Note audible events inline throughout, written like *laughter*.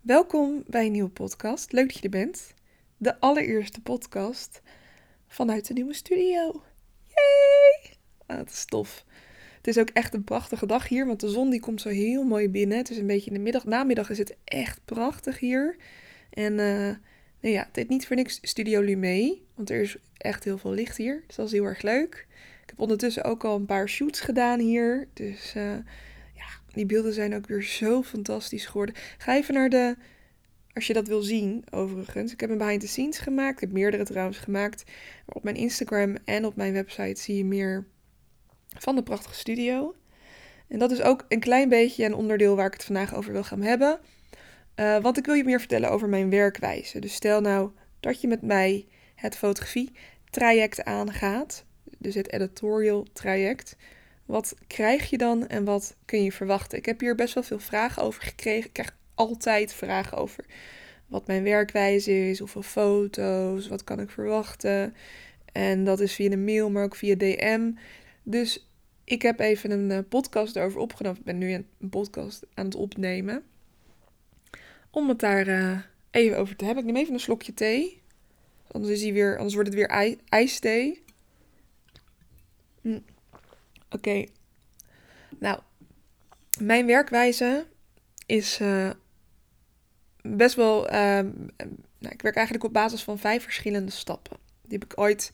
Welkom bij een nieuwe podcast. Leuk dat je er bent. De allereerste podcast vanuit de nieuwe studio. Yay! Ah, dat is tof. Het is ook echt een prachtige dag hier, want de zon die komt zo heel mooi binnen. Het is een beetje in de middag. Namiddag is het echt prachtig hier. En uh, nou ja, het heet niet voor niks Studio Lume, want er is echt heel veel licht hier. Dus dat is heel erg leuk. Ik heb ondertussen ook al een paar shoots gedaan hier. Dus uh, die beelden zijn ook weer zo fantastisch geworden. Ga even naar de. Als je dat wil zien, overigens. Ik heb een behind the scenes gemaakt. Ik heb meerdere trouwens gemaakt. Op mijn Instagram en op mijn website zie je meer van de prachtige studio. En dat is ook een klein beetje een onderdeel waar ik het vandaag over wil gaan hebben. Uh, want ik wil je meer vertellen over mijn werkwijze. Dus stel nou dat je met mij het fotografie traject aangaat. Dus het editorial traject. Wat krijg je dan en wat kun je verwachten? Ik heb hier best wel veel vragen over gekregen. Ik krijg altijd vragen over wat mijn werkwijze is, hoeveel foto's, wat kan ik verwachten. En dat is via een mail, maar ook via DM. Dus ik heb even een eh, podcast erover opgenomen. Ik ben nu een podcast aan het opnemen. Om het daar uh, even over te hebben. Ik neem even een slokje thee. Anders, is hij weer, anders wordt het weer ij ijsthee. Mm. Oké. Nou, mijn werkwijze is uh, best wel. Uh, nou, ik werk eigenlijk op basis van vijf verschillende stappen. Die heb ik ooit.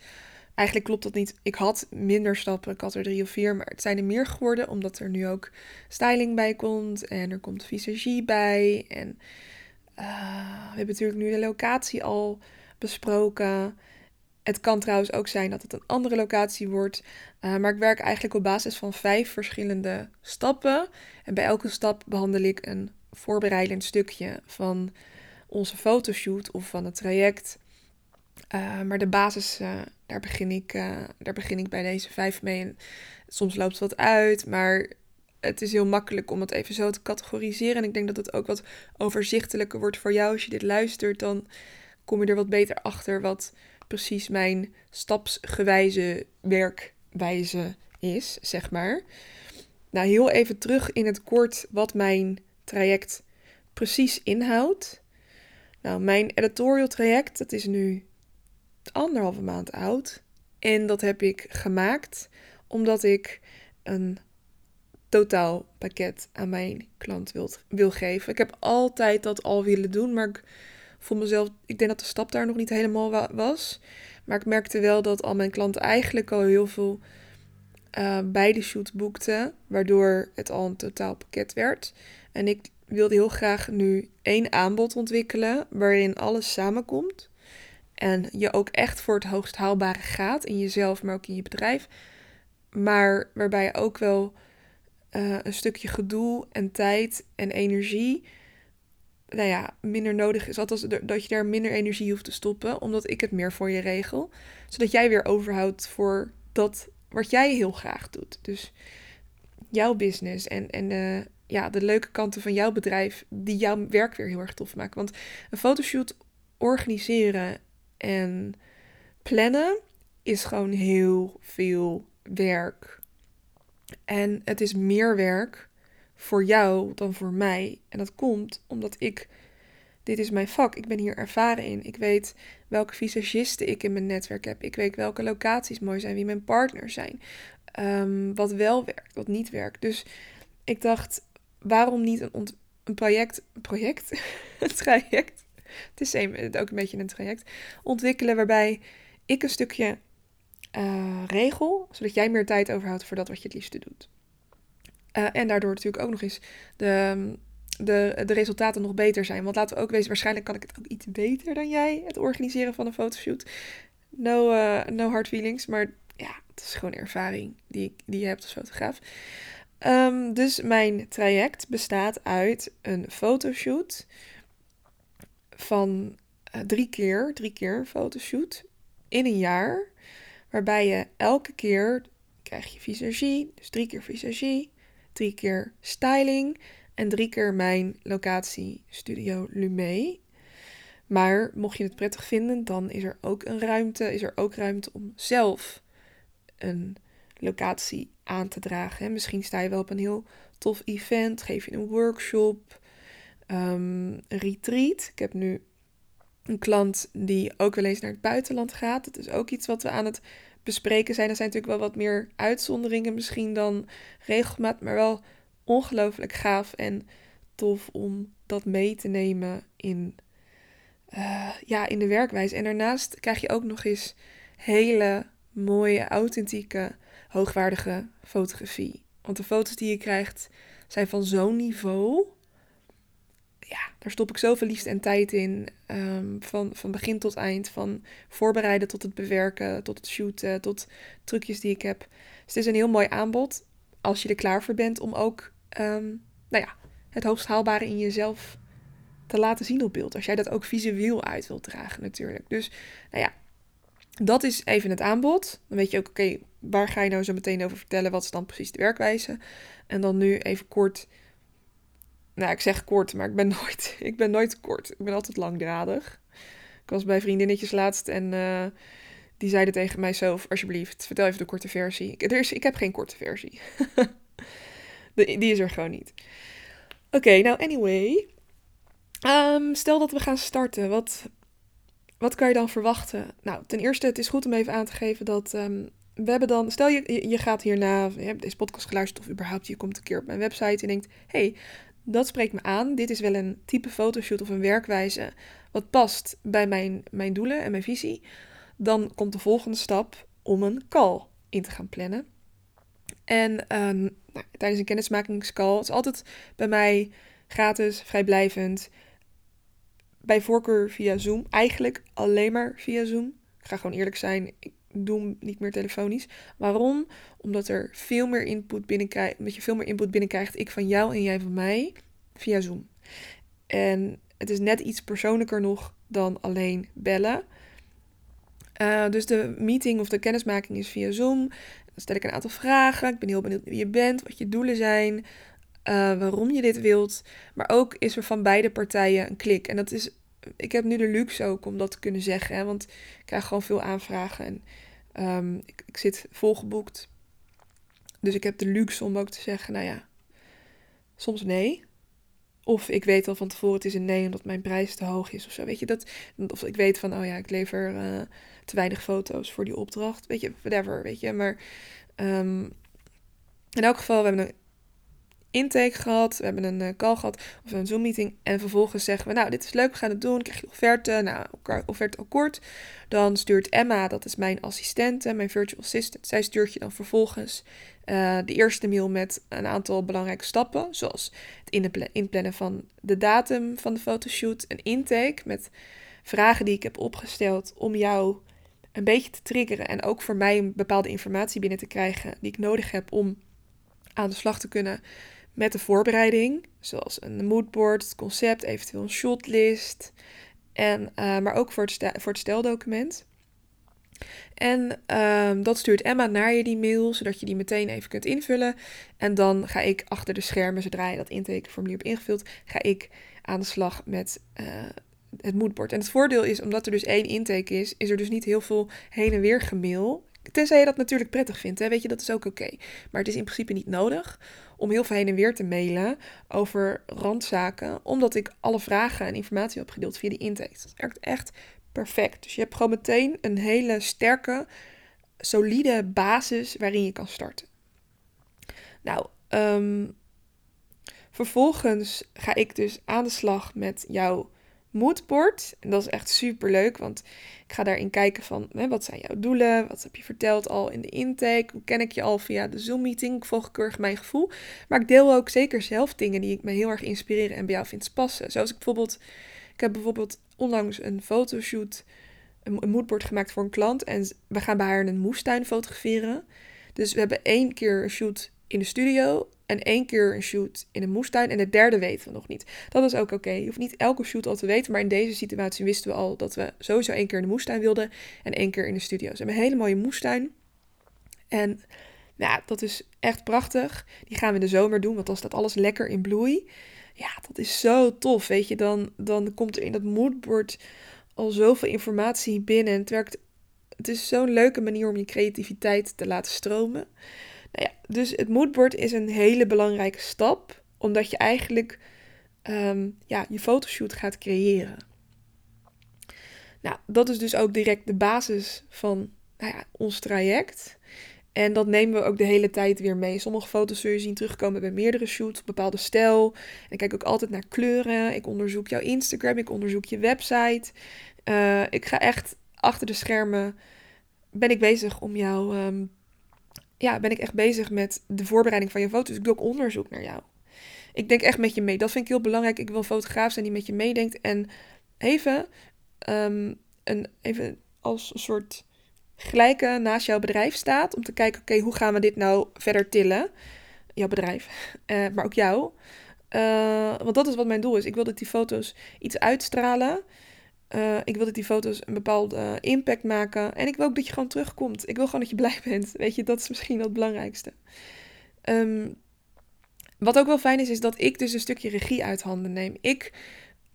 Eigenlijk klopt dat niet. Ik had minder stappen. Ik had er drie of vier. Maar het zijn er meer geworden. Omdat er nu ook styling bij komt. En er komt visagie bij. En uh, we hebben natuurlijk nu de locatie al besproken. Het kan trouwens ook zijn dat het een andere locatie wordt. Uh, maar ik werk eigenlijk op basis van vijf verschillende stappen. En bij elke stap behandel ik een voorbereidend stukje van onze fotoshoot of van het traject. Uh, maar de basis, uh, daar, begin ik, daar begin ik bij deze vijf mee. En soms loopt het wat uit, maar het is heel makkelijk om het even zo te categoriseren. En ik denk dat het ook wat overzichtelijker wordt voor jou als je dit luistert. Dan kom je er wat beter achter wat precies mijn stapsgewijze werkwijze is, zeg maar. Nou, heel even terug in het kort wat mijn traject precies inhoudt. Nou, mijn editorial traject, dat is nu anderhalve maand oud. En dat heb ik gemaakt omdat ik een totaalpakket aan mijn klant wil, wil geven. Ik heb altijd dat al willen doen, maar ik voor mezelf, ik denk dat de stap daar nog niet helemaal was. Maar ik merkte wel dat al mijn klanten eigenlijk al heel veel uh, bij de shoot boekten. Waardoor het al een totaal pakket werd. En ik wilde heel graag nu één aanbod ontwikkelen waarin alles samenkomt. En je ook echt voor het hoogst haalbare gaat in jezelf, maar ook in je bedrijf. Maar waarbij je ook wel uh, een stukje gedoe en tijd en energie nou ja, minder nodig is. Althans, dat je daar minder energie hoeft te stoppen, omdat ik het meer voor je regel. Zodat jij weer overhoudt voor dat wat jij heel graag doet. Dus jouw business en, en de, ja, de leuke kanten van jouw bedrijf, die jouw werk weer heel erg tof maken. Want een fotoshoot organiseren en plannen is gewoon heel veel werk. En het is meer werk voor jou dan voor mij. En dat komt omdat ik, dit is mijn vak, ik ben hier ervaren in. Ik weet welke visagisten ik in mijn netwerk heb. Ik weet welke locaties mooi zijn, wie mijn partners zijn. Um, wat wel werkt, wat niet werkt. Dus ik dacht, waarom niet een, een project, een project, *laughs* een traject, het is ook een beetje een traject, ontwikkelen waarbij ik een stukje uh, regel, zodat jij meer tijd overhoudt voor dat wat je het liefste doet. Uh, en daardoor natuurlijk ook nog eens de, de, de resultaten nog beter zijn. Want laten we ook wezen, waarschijnlijk kan ik het ook iets beter dan jij, het organiseren van een fotoshoot. No, uh, no hard feelings, maar ja, het is gewoon ervaring die, die je hebt als fotograaf. Um, dus mijn traject bestaat uit een fotoshoot van uh, drie keer, drie keer fotoshoot in een jaar. Waarbij je elke keer krijg je visagie, dus drie keer visagie, drie keer styling en drie keer mijn locatie Studio Lume. Maar mocht je het prettig vinden, dan is er ook een ruimte, is er ook ruimte om zelf een locatie aan te dragen. Misschien sta je wel op een heel tof event, geef je een workshop, um, een retreat. Ik heb nu een klant die ook wel eens naar het buitenland gaat. Dat is ook iets wat we aan het bespreken zijn. Er zijn natuurlijk wel wat meer uitzonderingen misschien dan regelmaat, maar wel ongelooflijk gaaf en tof om dat mee te nemen in, uh, ja, in de werkwijze. En daarnaast krijg je ook nog eens hele mooie, authentieke, hoogwaardige fotografie. Want de foto's die je krijgt zijn van zo'n niveau. Ja, daar stop ik zoveel liefde en tijd in. Um, van, van begin tot eind. Van voorbereiden tot het bewerken, tot het shooten, tot trucjes die ik heb. Dus het is een heel mooi aanbod. Als je er klaar voor bent om ook um, nou ja, het hoogst haalbare in jezelf te laten zien op beeld. Als jij dat ook visueel uit wilt dragen natuurlijk. Dus nou ja, dat is even het aanbod. Dan weet je ook, oké, waar ga je nou zo meteen over vertellen? Wat is dan precies de werkwijze? En dan nu even kort. Nou, ik zeg kort, maar ik ben *laughs* nooit, ik ben nooit kort. Ik ben altijd langdradig. Ik was bij vriendinnetjes laatst en uh, die zeiden tegen mij zo, alsjeblieft, vertel even de korte versie. Ik, er is, ik heb geen korte versie. *laughs* die is er gewoon niet. Oké, nou anyway. Um, stel dat we gaan starten. Wat, wat kan je dan verwachten? Nou, ten eerste, het is goed om even aan te geven dat um, we hebben dan, stel je, je gaat hierna, je hebt deze podcast geluisterd of überhaupt je komt een keer op mijn website en denkt, hey, dat spreekt me aan. Dit is wel een type fotoshoot of een werkwijze wat past bij mijn, mijn doelen en mijn visie. Dan komt de volgende stap om een call in te gaan plannen. En um, nou, tijdens een kennismakingscall, is altijd bij mij gratis, vrijblijvend. Bij voorkeur via Zoom. Eigenlijk alleen maar via Zoom. Ik ga gewoon eerlijk zijn. Ik doe hem niet meer telefonisch. Waarom? Omdat er veel meer input binnenkrijgt. Omdat je veel meer input binnenkrijgt. Ik van jou en jij van mij. Via Zoom. En het is net iets persoonlijker nog dan alleen bellen. Uh, dus de meeting of de kennismaking is via Zoom. Dan stel ik een aantal vragen. Ik ben heel benieuwd wie je bent, wat je doelen zijn, uh, waarom je dit wilt. Maar ook is er van beide partijen een klik. En dat is, ik heb nu de luxe ook om dat te kunnen zeggen. Hè, want ik krijg gewoon veel aanvragen. En um, ik, zit volgeboekt. Dus ik heb de luxe om ook te zeggen, nou ja, soms nee. Of ik weet al van tevoren, het is een nee omdat mijn prijs te hoog is of zo. Weet je dat? Of ik weet van, oh ja, ik lever uh, te weinig foto's voor die opdracht. Weet je, whatever, weet je. Maar um, in elk geval, we hebben een intake gehad. We hebben een uh, call gehad of een Zoom meeting. En vervolgens zeggen we, nou, dit is leuk, we gaan het doen. Krijg je offerte, nou, offerte akkoord. Dan stuurt Emma, dat is mijn assistente, mijn virtual assistant. Zij stuurt je dan vervolgens uh, de eerste mail met een aantal belangrijke stappen. Zoals het inplannen van de datum van de fotoshoot. Een intake met vragen die ik heb opgesteld om jou een beetje te triggeren. En ook voor mij bepaalde informatie binnen te krijgen die ik nodig heb om aan de slag te kunnen met de voorbereiding. Zoals een moodboard, het concept, eventueel een shotlist. En, uh, maar ook voor het, voor het steldocument. En um, dat stuurt Emma naar je die mail, zodat je die meteen even kunt invullen. En dan ga ik achter de schermen, zodra je dat intekenformulier hebt ingevuld, ga ik aan de slag met uh, het moodboard. En het voordeel is, omdat er dus één intake is, is er dus niet heel veel heen en weer gemail. Tenzij je dat natuurlijk prettig vindt, hè? weet je, dat is ook oké. Maar het is in principe niet nodig om heel veel heen en weer te mailen over randzaken, omdat ik alle vragen en informatie heb gedeeld via die intake. Dat werkt echt perfect. Dus je hebt gewoon meteen een hele sterke, solide basis waarin je kan starten. Nou, um, vervolgens ga ik dus aan de slag met jouw moodboard. En dat is echt super leuk, want ik ga daarin kijken van hè, wat zijn jouw doelen? Wat heb je verteld al in de intake? Hoe ken ik je al via de Zoom-meeting? Ik volg mijn gevoel. Maar ik deel ook zeker zelf dingen die ik me heel erg inspireren en bij jou vind passen. Zoals ik bijvoorbeeld, ik heb bijvoorbeeld onlangs een fotoshoot, een, moodboard gemaakt voor een klant. En we gaan bij haar een moestuin fotograferen. Dus we hebben één keer een shoot in de studio en één keer een shoot in een moestuin. En de derde weten we nog niet. Dat is ook oké. Je hoeft niet elke shoot al te weten. Maar in deze situatie wisten we al dat we sowieso één keer in de moestuin wilden. En één keer in de studio. Ze hebben een hele mooie moestuin. En ja, dat is echt prachtig. Die gaan we in de zomer doen. Want dan staat alles lekker in bloei. Ja, dat is zo tof. Weet je, dan, dan komt er in dat moodboard al zoveel informatie binnen. En het werkt. Het is zo'n leuke manier om je creativiteit te laten stromen. Nou ja, dus het moodboard is een hele belangrijke stap, omdat je eigenlijk ehm, ja, je fotoshoot gaat creëren. Nou, dat is dus ook direct de basis van nou ja, ons traject. En dat nemen we ook de hele tijd weer mee. Sommige foto's zul je zien terugkomen bij meerdere shoots, bepaalde stijl. En ik kijk ook altijd naar kleuren. Ik onderzoek jouw Instagram, ik onderzoek je website. Uh, ik ga echt achter de schermen, ben ik bezig om jou, um, ja, ben ik echt bezig met de voorbereiding van je foto's. Ik doe ook onderzoek naar jou. Ik denk echt met je mee. Dat vind ik heel belangrijk. Ik wil een fotograaf zijn die met je meedenkt. En even, um, een, even als een soort gelijke naast jouw bedrijf staat. Om te kijken, oké, hoe gaan we dit nou verder tillen? Jouw bedrijf, uh, *laughs* maar ook jou. Uh, want dat is wat mijn doel is. Ik wil dat die foto's iets uitstralen. Uh, ik wil dat die foto's een bepaalde impact maken. En ik wil ook dat je gewoon terugkomt. Ik wil gewoon dat je blij *laughs* bent. Weet je, dat is misschien het belangrijkste. Um, wat ook wel fijn is, is dat ik dus een stukje regie uit handen neem. Ik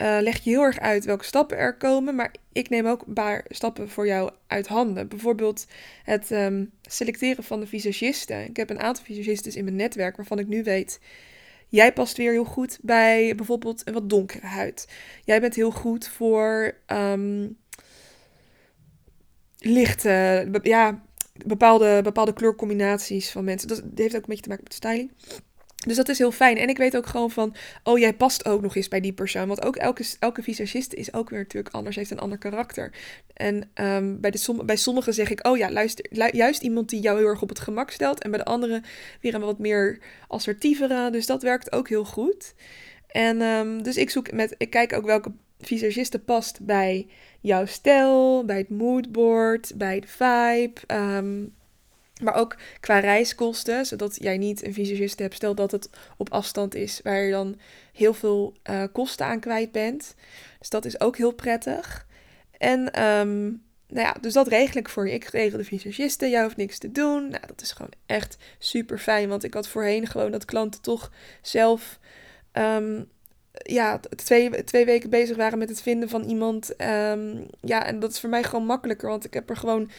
uh, leg je heel erg uit welke stappen er komen, maar ik neem ook een paar stappen voor jou uit handen. Bijvoorbeeld het um, selecteren van de visagisten. Ik heb een aantal visagisten in mijn netwerk waarvan ik nu weet, jij past weer heel goed bij bijvoorbeeld een wat donkere huid. Jij bent heel goed voor um, lichte, ja, bepaalde, bepaalde kleurcombinaties van mensen. Dat heeft ook een beetje te maken met styling. Dus dat is heel fijn. En ik weet ook gewoon van, oh, jij past ook nog eens bij die persoon. Want ook elke, elke visagiste is ook weer natuurlijk anders, heeft een ander karakter. En um, bij, de, bij sommigen zeg ik, oh ja, luister, juist iemand die jou heel erg op het gemak stelt. En bij de anderen weer een wat meer assertievere. Dus dat werkt ook heel goed. En um, dus ik zoek met, ik kijk ook welke visagiste past bij jouw stijl, bij het moodboard, bij de vibe. Um, maar ook qua reiskosten, zodat jij niet een visagist hebt. Stel dat het op afstand is, waar je dan heel veel uh, kosten aan kwijt bent. Dus dat is ook heel prettig. En um, nou ja, dus dat regel ik voor je. Ik regel de visagisten, jij hoeft niks te doen. Nou, dat is gewoon echt super fijn. Want ik had voorheen gewoon dat klanten toch zelf um, ja, twee, twee weken bezig waren met het vinden van iemand. Um, ja, en dat is voor mij gewoon makkelijker. Want ik heb er gewoon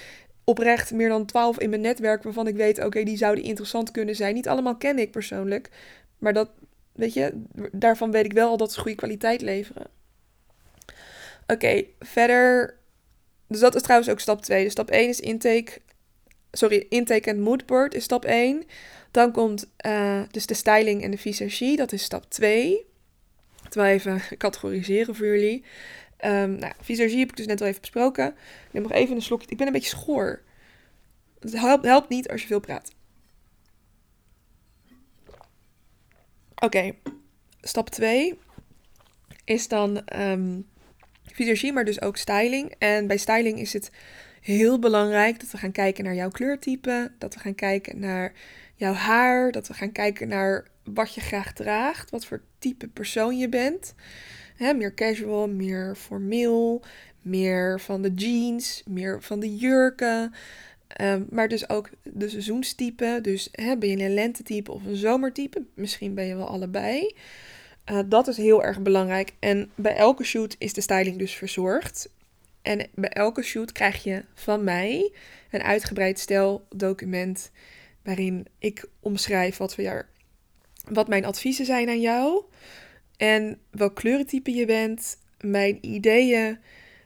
oprecht meer dan twaalf in mijn netwerk waarvan ik weet, oké, die zouden interessant kunnen zijn. Niet allemaal ken ik persoonlijk, maar dat, weet je, daarvan weet ik wel al dat ze goede kwaliteit leveren. Oké, verder, dus dat is trouwens ook stap 2. Dus stap 1 is intake, sorry, intake en moodboard is stap 1. Dan komt uh, dus de styling en de visagie, dat is stap 2. Terwijl even *laughs* categoriseren voor jullie. Um, nou, visagie heb ik dus net al even besproken. Ik neem nog even een slokje. Ik ben een beetje schoor. Het helpt, niet als je veel praat. Oké, stap 2 is dan um, visagie, maar dus ook styling. En bij styling is het heel belangrijk dat we gaan kijken naar jouw kleurtype, dat we gaan kijken naar jouw haar, dat we gaan kijken naar wat je graag draagt, wat voor type persoon je bent. Meer casual, meer formeel, meer van de jeans, meer van de jurken. Um, maar dus ook de seizoenstype. Dus hè, ben je een lentetype of een zomertype? Misschien ben je wel allebei. Uh, dat is heel erg belangrijk. En bij elke shoot is de styling dus verzorgd. En bij elke shoot krijg je van mij een uitgebreid steldocument waarin ik omschrijf wat, we, wat mijn adviezen zijn aan jou. En welk kleurentype je bent, mijn ideeën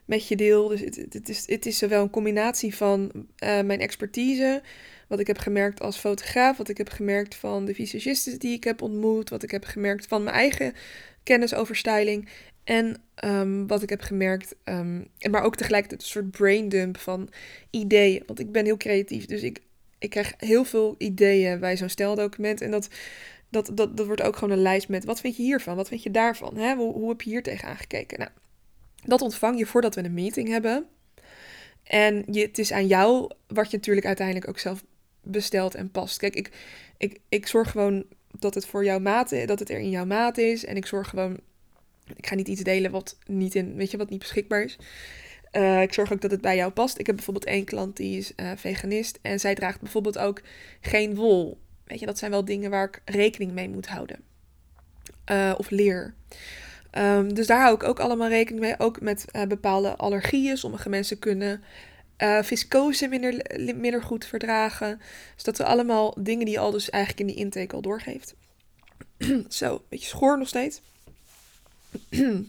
met je deel. Dus het, het, is, het is zowel een combinatie van uh, mijn expertise, wat ik heb gemerkt als fotograaf, wat ik heb gemerkt van de visagisten die ik heb ontmoet, wat ik heb gemerkt van mijn eigen kennis over styling. En um, wat ik heb gemerkt, um, maar ook tegelijkertijd een soort braindump van ideeën. Want ik ben heel creatief, dus ik, ik krijg heel veel ideeën bij zo'n steldocument. En dat dat, dat, dat wordt ook gewoon een lijst met wat vind je hiervan, wat vind je daarvan, hè? Hoe, hoe heb je hier tegenaan gekeken? Nou, dat ontvang je voordat we een meeting hebben. En je, het is aan jou wat je natuurlijk uiteindelijk ook zelf bestelt en past. Kijk, ik, ik, ik zorg gewoon dat het voor jouw maat, dat het er in jouw maat is. En ik zorg gewoon, ik ga niet iets delen wat niet in, weet je, wat niet beschikbaar is. Uh, ik zorg ook dat het bij jou past. Ik heb bijvoorbeeld één klant die is uh, veganist en zij draagt bijvoorbeeld ook geen wol. Weet je, dat zijn wel dingen waar ik rekening mee moet houden. Uh, of leer. Um, dus daar hou ik ook allemaal rekening mee. Ook met uh, bepaalde allergieën. Sommige mensen kunnen uh, viscose minder, minder goed verdragen. Dus dat zijn allemaal dingen die je al dus eigenlijk in die intake al doorgeeft. *clears throat* Zo, een beetje schoor nog steeds. *clears throat*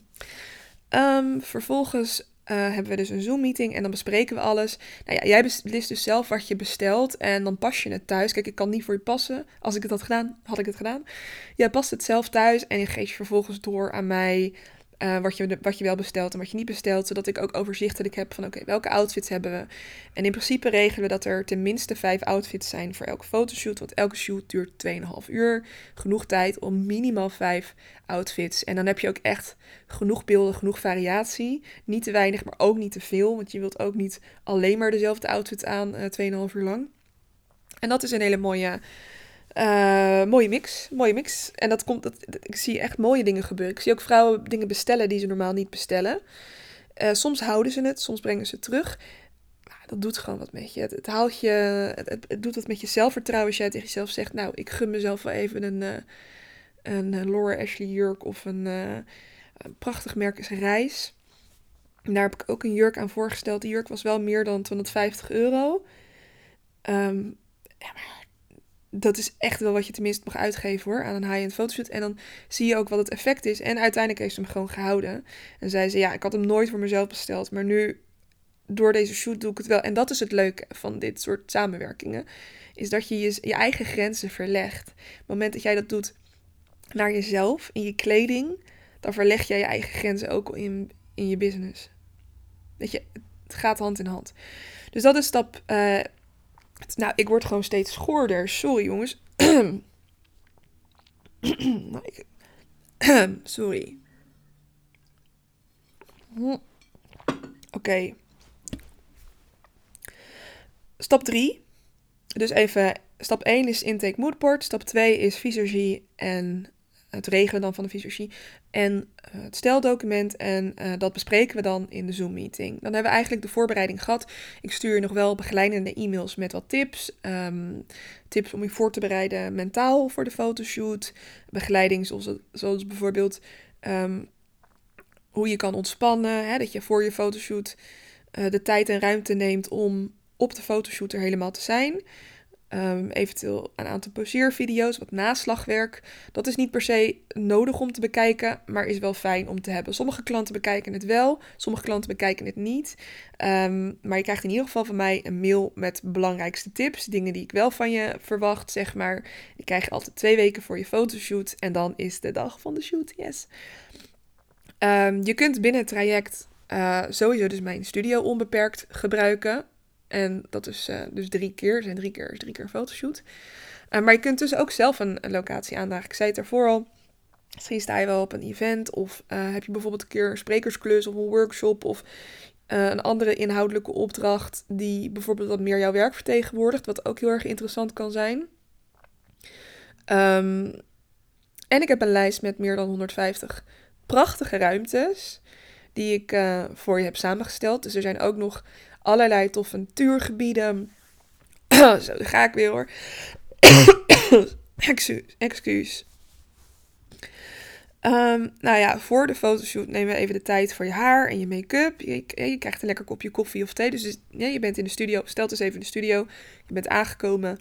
Ehm, vervolgens eh, hebben we dus een Zoom-meeting en dan bespreken we alles. Nou ja, jij beslist dus zelf wat je bestelt en dan pas je het thuis. Kijk, ik kan niet voor je passen. Als ik het had gedaan, had ik het gedaan. Jij past het zelf thuis en je geeft je vervolgens door aan mij uh, wat, je, wat je wel bestelt en wat je niet bestelt. Zodat ik ook overzichtelijk heb van oké, welke outfits hebben we. En in principe regelen we dat er tenminste vijf outfits zijn voor elke fotoshoot. Want elke shoot duurt 2,5 uur. Genoeg tijd om minimaal vijf outfits. En dan heb je ook echt genoeg beelden, genoeg variatie. Niet te weinig, maar ook niet te veel. Want je wilt ook niet alleen maar dezelfde outfit aan uh, eh, 2,5 uur lang. En dat is een hele mooie uh, mooie mix, mooie mix. En dat komt, dat, ik zie echt mooie dingen gebeuren. Ik zie ook vrouwen dingen bestellen die ze normaal niet bestellen. Uh, soms houden ze het, soms brengen ze het terug. Dat doet gewoon wat met je. Het, haalt je, het, doet wat met je zelfvertrouwen als jij tegen jezelf zegt, nou, ik gun mezelf wel even een, uh, een Laura Ashley jurk of een, een prachtig merk is Reis. En daar heb ik ook een jurk aan voorgesteld. Die jurk was wel meer dan 250 euro. Um, ja, maar dat is echt wel wat je tenminste mag uitgeven hoor, aan een high-end fotoshoot. En dan zie je ook wat het effect is. En uiteindelijk heeft ze hem gewoon gehouden. En zei ze, ja, ik had hem nooit voor mezelf besteld, maar nu door deze shoot doe ik het wel. En dat is het leuke van dit soort samenwerkingen. Is dat je je, je eigen grenzen verlegt. Op het moment dat jij dat doet naar jezelf, in je kleding, dan verleg jij je eigen grenzen ook in, in je business. Weet je, het gaat hand in hand. Dus dat is stap uh, nou, ik word gewoon steeds schoorder. Sorry, jongens. *clears throat* nou. *clears throat* Sorry. Oké. Stap 3. Dus even, stap 1 is intake moodboard. Stap 2 is visagie en het regelen dan van de visagie. En uh, het steldocument. En uh, dat bespreken we dan in de Zoom-meeting. Dan hebben we eigenlijk de voorbereiding gehad. Ik stuur nog wel begeleidende e-mails met wat tips. Um, tips om je voor te bereiden mentaal voor de fotoshoot. Begeleiding zoals, bijvoorbeeld um, hoe je kan ontspannen. Hè, dat je voor je fotoshoot uh, de tijd en ruimte neemt om op de fotoshoot er helemaal te zijn. Um, eventueel een aantal poseervideo's, wat naslagwerk. Dat is niet per se nodig om te bekijken, maar is wel fijn om te hebben. Sommige klanten bekijken het wel, sommige klanten bekijken het niet. Um, maar je krijgt in ieder geval van mij een mail met belangrijkste tips. Dingen die ik wel van je verwacht, zeg maar. Je altijd twee weken voor je fotoshoot. En dan is de dag van de shoot, yes. Um, je kunt binnen het traject uh, sowieso dus mijn studio onbeperkt gebruiken. En dat is uh, dus drie keer. zijn drie keer, drie keer fotoshoot. Uh, maar je kunt dus ook zelf een, locatie aandragen. Ik zei het ervoor al. Misschien sta je wel op een event. Of uh, heb je bijvoorbeeld een keer een sprekersklus of een workshop. Of een andere inhoudelijke opdracht. Die bijvoorbeeld wat meer jouw werk vertegenwoordigt. Wat ook heel erg interessant kan zijn. Um, en ik heb een lijst met meer dan 150 prachtige ruimtes. Die ik voor je heb samengesteld. Dus er zijn ook nog allerlei toffe natuurgebieden. *clears throat* Zo, ga ik weer hoor. *coughs* excuus. Um, nou ja, voor de fotoshoot nemen we even de tijd voor je haar en je make-up. Je, je, krijgt een lekker kopje koffie of thee. Dus ja, je bent in de studio. Stel dus even in de studio. Je bent aangekomen.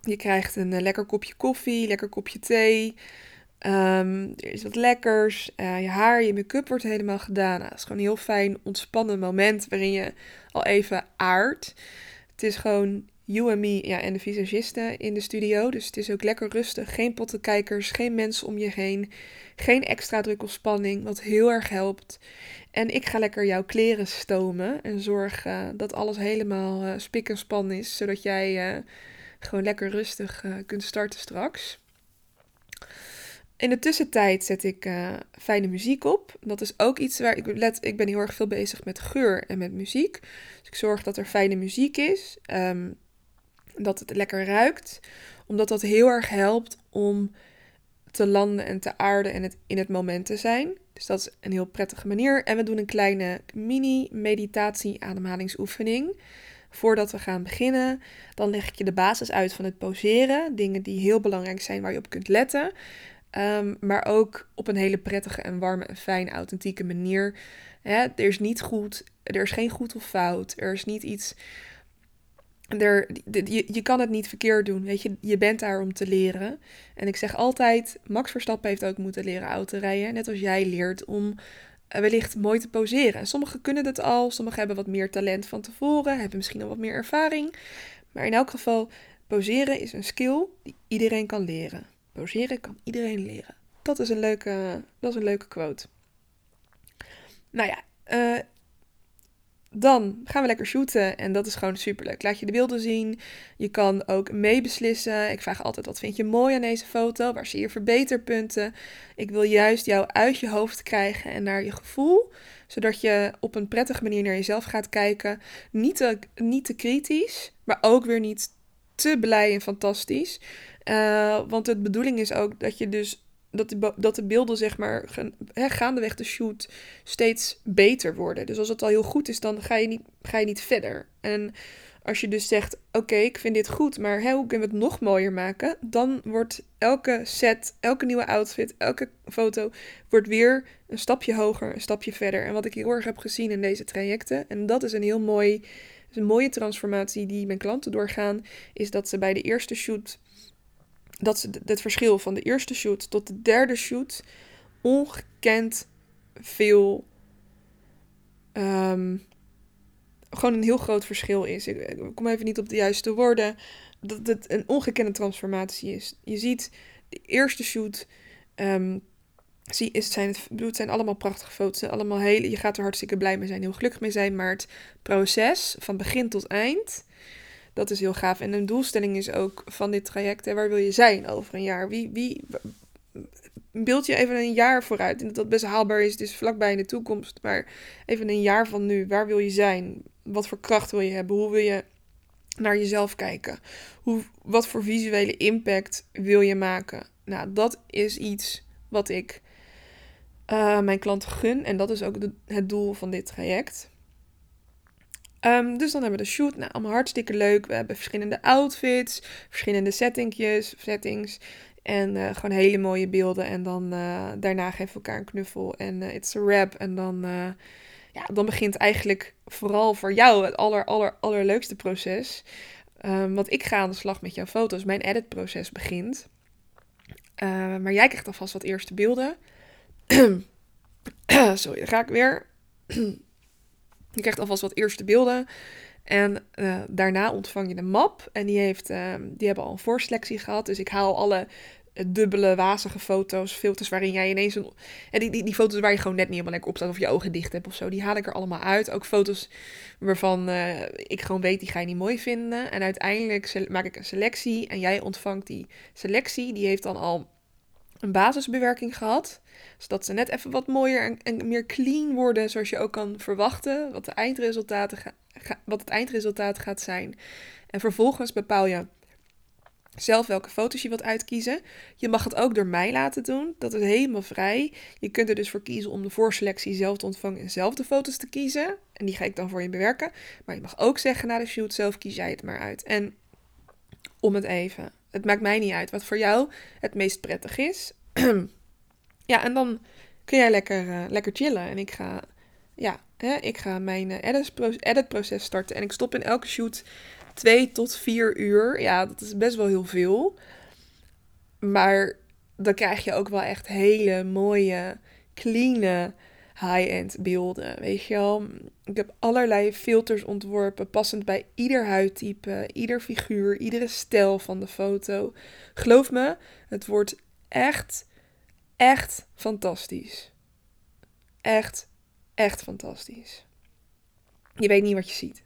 Je krijgt een uh, lekker kopje koffie, lekker kopje thee. Um, er is wat lekkers. Uh, je haar, je make-up wordt helemaal gedaan. Nou, het is gewoon een heel fijn, ontspannen moment waarin je al even aardt. Het is gewoon you en me ja, en de visagisten in de studio. Dus het is ook lekker rustig. Geen pottenkijkers, geen mensen om je heen. Geen extra druk of spanning, wat heel erg helpt. En ik ga lekker jouw kleren stomen en zorg uh, dat alles helemaal uh, spik en span is. Zodat jij gewoon lekker rustig kunt starten straks. In de tussentijd zet ik uh, fijne muziek op. Dat is ook iets waar ik let. Ik ben heel erg veel bezig met geur en met muziek. Dus ik zorg dat er fijne muziek is. Um, dat het lekker ruikt. Omdat dat heel erg helpt om te landen en te aarden en in het moment te zijn. Dus dat is een heel prettige manier. En we doen een kleine mini-meditatie-ademhalingsoefening. Voordat we gaan beginnen, dan leg ik je de basis uit van het poseren. Dingen die heel belangrijk zijn waar je op kunt letten. Um, maar ook op een hele prettige en warme en fijne, authentieke manier. Hè, er is niet goed, er is geen goed of fout. Er is niet iets je, kan het niet verkeerd doen. Weet je, je bent daar om te leren. En ik zeg altijd: Max Verstappen heeft ook moeten leren autorijden. Net als jij leert om eh, wellicht mooi te poseren. Sommigen kunnen het al, sommigen hebben wat meer talent van tevoren, hebben misschien al wat meer ervaring. Maar in elk geval, poseren is een skill die iedereen kan leren. Poseren kan iedereen leren. Dat is een leuke, dat is een leuke quote. Nou ja, uh, dan gaan we lekker shooten en dat is gewoon superleuk. Laat je de beelden zien. Je kan ook meebeslissen. Ik vraag altijd: wat vind je mooi aan deze foto? Waar zie je verbeterpunten? Ik wil juist jou uit je hoofd krijgen en naar je gevoel, zodat je op een prettige manier naar jezelf gaat kijken. Niet te, niet te kritisch, maar ook weer niet te blij en fantastisch. Uh, want de bedoeling is ook dat je dus dat de, dat de beelden, zeg maar, he, gaandeweg de shoot steeds beter worden. Dus als het al heel goed is, dan ga je niet, ga je niet verder. En als je dus zegt, oké, ik vind dit goed, maar hoe kunnen we het nog mooier maken? Dan wordt elke set, elke nieuwe outfit, elke foto, wordt weer een stapje hoger, een stapje verder. En wat ik heel erg heb gezien in deze trajecten, en dat is een heel mooi, is een mooie transformatie die mijn klanten doorgaan, is dat ze bij de eerste shoot dat ze het verschil van de eerste shoot tot de derde shoot ongekend veel. Um, gewoon een heel groot verschil is. Ik, kom even niet op de juiste woorden. Dat het een ongekende transformatie is. Je ziet de eerste shoot. Um, zie, is, zijn het, het zijn allemaal prachtige foto's. Allemaal hele, je gaat er hartstikke blij mee zijn, heel gelukkig mee zijn. Maar het proces van begin tot eind dat is heel gaaf. En een doelstelling is ook van dit traject, hè, waar wil je zijn over een jaar? Wie, wie, beeld je even een jaar vooruit. En dat dat best haalbaar is, dus vlakbij in de toekomst. Maar even een jaar van nu, waar wil je zijn? Wat voor kracht wil je hebben? Hoe wil je naar jezelf kijken? Hoe, wat voor visuele impact wil je maken? Nou, dat is iets wat ik uh, mijn klanten gun. En dat is ook het doel van dit traject. Um, dus dan hebben we de shoot. Nou, allemaal hartstikke leuk. We hebben verschillende outfits, verschillende settingjes, settings. En uh, gewoon hele mooie beelden. En dan uh, daarna geven we elkaar een knuffel. En uh, it's a wrap. En dan, ja, dan begint eigenlijk vooral voor jou het aller, aller, allerleukste proces. Um, want ik ga aan de slag met jouw foto's. Mijn editproces begint. maar jij krijgt alvast wat eerste beelden. *clears throat* Sorry, dan ga ik weer. *clears throat* Je krijgt alvast wat eerste beelden. En uh, daarna ontvang je een map. En die, heeft, uh, die hebben al een voorselectie gehad. Dus ik haal alle eh, dubbele, wazige foto's, filters waarin jij ineens een... En die, die, die foto's waar je gewoon net niet helemaal lekker op staat of je ogen dicht hebt of zo, die haal ik er allemaal uit. Ook foto's waarvan uh, ik gewoon weet, die ga je niet mooi vinden. En uiteindelijk maak ik een selectie en jij ontvangt die selectie. Die heeft dan al een basisbewerking gehad. Zodat ze net even wat mooier en, meer clean worden, zoals je ook kan verwachten, wat, de eindresultaten wat het eindresultaat gaat zijn. En vervolgens bepaal je zelf welke foto's je wilt uitkiezen. Je mag het ook door mij laten doen. Dat is helemaal vrij. Je kunt er dus voor kiezen om de voorselectie zelf te ontvangen en zelf de foto's te kiezen. En die ga ik dan voor je bewerken. Maar je mag ook zeggen na de shoot zelf kies jij het maar uit. En om het even. Het maakt mij niet uit wat voor jou het meest prettig is. *clears throat* ja, en dan kun jij lekker, uh, lekker chillen. En ik ga, ja, hè, ik ga mijn uh, editproces starten. En ik stop in elke shoot twee tot vier uur. Ja, dat is best wel heel veel. Maar dan krijg je ook wel echt hele mooie, clean high-end beelden. Weet je wel? Ik heb allerlei filters ontworpen, passend bij ieder huidtype, ieder figuur, iedere stijl van de foto. Geloof me, het wordt echt, echt fantastisch. Echt, echt fantastisch. Je weet niet wat je ziet.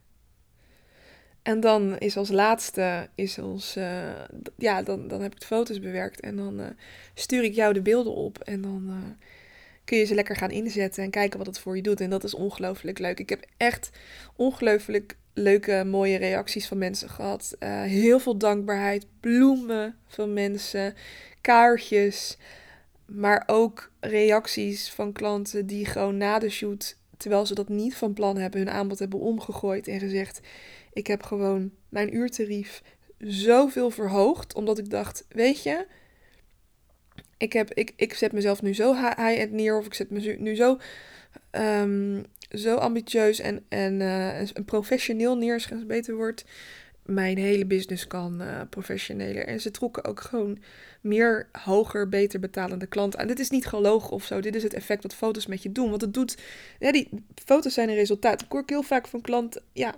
En dan is als laatste, is ons, uh, ja, dan, dan heb ik de foto's bewerkt en dan uh, stuur ik jou de beelden op. En dan uh, kun je ze lekker gaan inzetten en kijken wat het voor je doet. En dat is ongelooflijk leuk. Ik heb echt ongelooflijk leuke, mooie reacties van mensen gehad. Uh, heel veel dankbaarheid, bloemen van mensen, kaartjes. Maar ook reacties van klanten die gewoon na de shoot, terwijl ze dat niet van plan hebben, hun aanbod hebben omgegooid en gezegd: Ik heb gewoon mijn uurtarief zoveel verhoogd, omdat ik dacht: Weet je, ik, heb, ik, ik zet mezelf nu zo high-end neer, of ik zet me nu zo, um, zo ambitieus en, en uh, professioneel neer, als het beter wordt. mijn hele business kan uh, professioneler. En ze trokken ook gewoon meer hoger, beter betalende klanten aan. Dit is niet gelogen of zo. Dit is het effect wat foto's met je doen. Want het doet. Die foto's zijn een resultaat. Ik hoor heel vaak van klanten. Ja,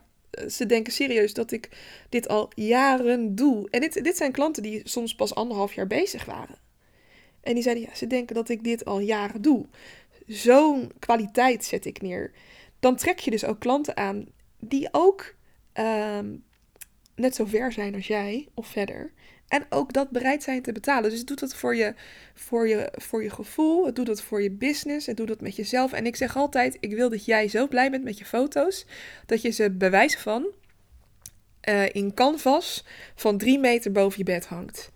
ze denken serieus dat ik dit al jaren doe. En dit, dit zijn klanten die soms pas anderhalf jaar bezig waren. En die zeiden, ja, ze denken dat ik dit al jaren doe. Zo'n kwaliteit zet ik neer. Dan trek je dus ook klanten aan die ook ehm, net zo ver zijn als jij of verder. En ook dat bereid zijn te betalen. Dus doet dat voor je, voor, je, voor je gevoel. Het doet dat voor je business. Het doet dat met jezelf. En ik zeg altijd: ik wil dat jij zo blij bent met je foto's. Dat je ze bewijs van uh, in canvas van drie meter boven je bed hangt.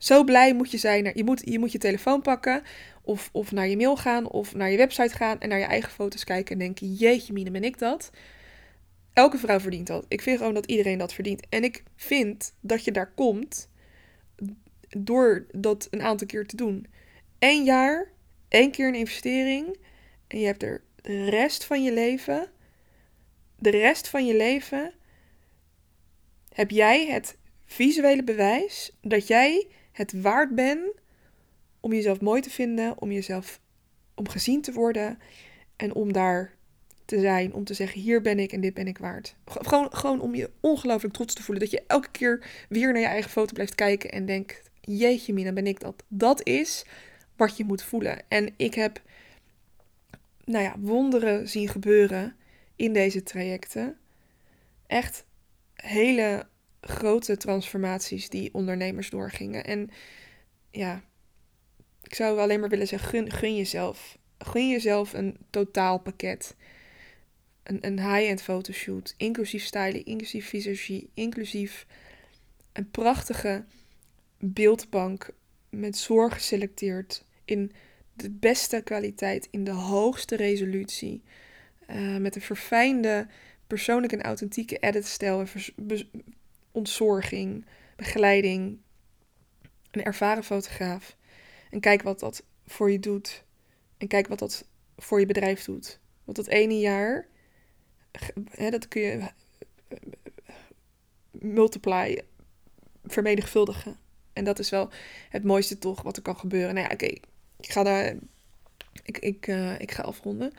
Zo blij moet je zijn. Je moet je, moet je telefoon pakken. Of, of naar je mail gaan. Of naar je website gaan. En naar je eigen foto's kijken. En denken: jeetje, mine, ben ik dat? Elke vrouw verdient dat. Ik vind gewoon dat iedereen dat verdient. En ik vind dat je daar komt door dat een aantal keer te doen. Eén jaar, één keer een investering. En je hebt er de rest van je leven. De rest van je leven heb jij het visuele bewijs dat jij het waard bent om jezelf mooi te vinden, om jezelf om gezien te worden en om daar te zijn, om te zeggen hier ben ik en dit ben ik waard. Gewoon, gewoon om je ongelooflijk trots te voelen dat je elke keer weer naar je eigen foto blijft kijken en denkt jeetje mina, ben ik dat. Dat is wat je moet voelen. En ik heb, nou ja, wonderen zien gebeuren in deze trajecten. Echt hele grote transformaties die ondernemers doorgingen. En ja, ik zou alleen maar willen zeggen, gun, gun jezelf. Gun jezelf een totaalpakket. Een, een high-end fotoshoot, inclusief styling, inclusief visagie, inclusief een prachtige beeldbank met zorg geselecteerd in de beste kwaliteit, in de hoogste resolutie, uh, met een verfijnde, persoonlijke en authentieke editstijl en ontzorging, begeleiding, een ervaren fotograaf. En kijk wat dat voor je doet. En kijk wat dat voor je bedrijf doet. Want dat ene jaar, hè, dat kun je eh, multiply, vermenigvuldigen. En dat is wel het mooiste toch wat er kan gebeuren. Nou ja, oké, ik ga daar. Ik, ik, uh, ik ga afronden.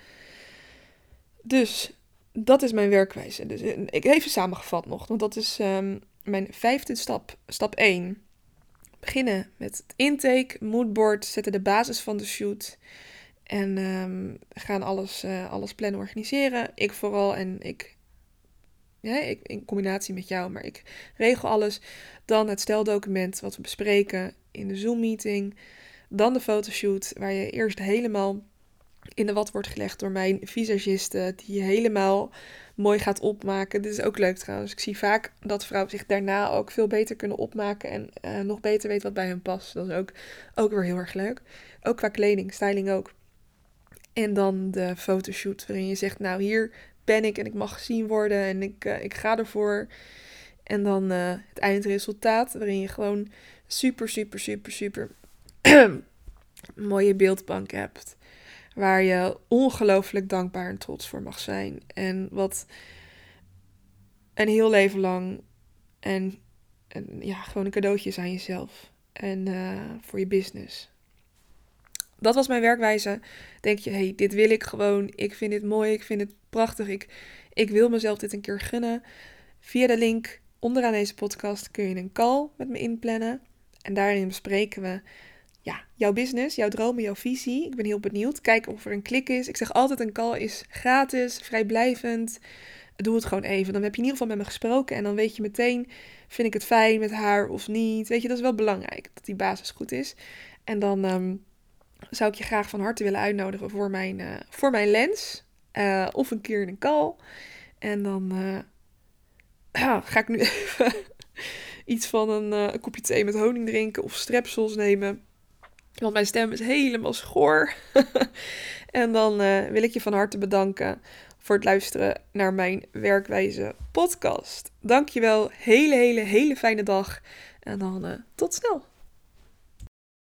Dus dat is mijn werkwijze. Dus eh, ik even samengevat nog, want dat is um, mijn vijfde stap. Stap 1. Beginnen met intake, moodboard, zetten de basis van de shoot. En um, gaan alles, uh, alles plannen, organiseren. Ik vooral en ik ja, ik, in combinatie met jou, maar ik regel alles. Dan het steldocument wat we bespreken in de Zoom-meeting. Dan de fotoshoot, waar je eerst helemaal in de wat wordt gelegd door mijn visagiste, die helemaal mooi gaat opmaken. Dit is ook leuk trouwens. Ik zie vaak dat vrouwen zich daarna ook veel beter kunnen opmaken en uh, nog beter weten wat bij hen past. Dat is ook, ook weer heel erg leuk. Ook qua kleding, styling ook. En dan de fotoshoot, waarin je zegt, nou hier ben ik en ik mag gezien worden en ik, uh, ik ga ervoor. En dan uh, het eindresultaat, waarin je gewoon super, super, super, super *clears throat* mooie beeldbank hebt. Waar je ongelooflijk dankbaar en trots voor mag zijn. En wat een heel leven lang en, ja, gewoon een cadeautje is aan jezelf. En uh, voor je business dat was mijn werkwijze. Denk je, hey, dit wil ik gewoon. Ik vind dit mooi. Ik vind het prachtig. Ik, ik wil mezelf dit een keer gunnen. Via de link onderaan deze podcast kun je een call met me inplannen. En daarin bespreken we ja, jouw business, jouw dromen, jouw visie. Ik ben heel benieuwd. Kijk of er een klik is. Ik zeg altijd: een call is gratis, vrijblijvend. Doe het gewoon even. Dan heb je in ieder geval met me gesproken. En dan weet je meteen: vind ik het fijn met haar of niet. Weet je, dat is wel belangrijk dat die basis goed is. En dan. Ehm, zou ik je graag van harte willen uitnodigen voor mijn, uh, voor mijn lens. Uh, of een keer in een call. En dan uh, *clears throat* ga ik nu *laughs* even iets van een, een, kopje thee met honing drinken of strepsels nemen. Want mijn stem is helemaal schoor. *laughs* en dan wil ik je van harte bedanken voor het luisteren naar mijn werkwijze podcast. Dankjewel. Hele, hele, hele fijne dag. En dan tot snel.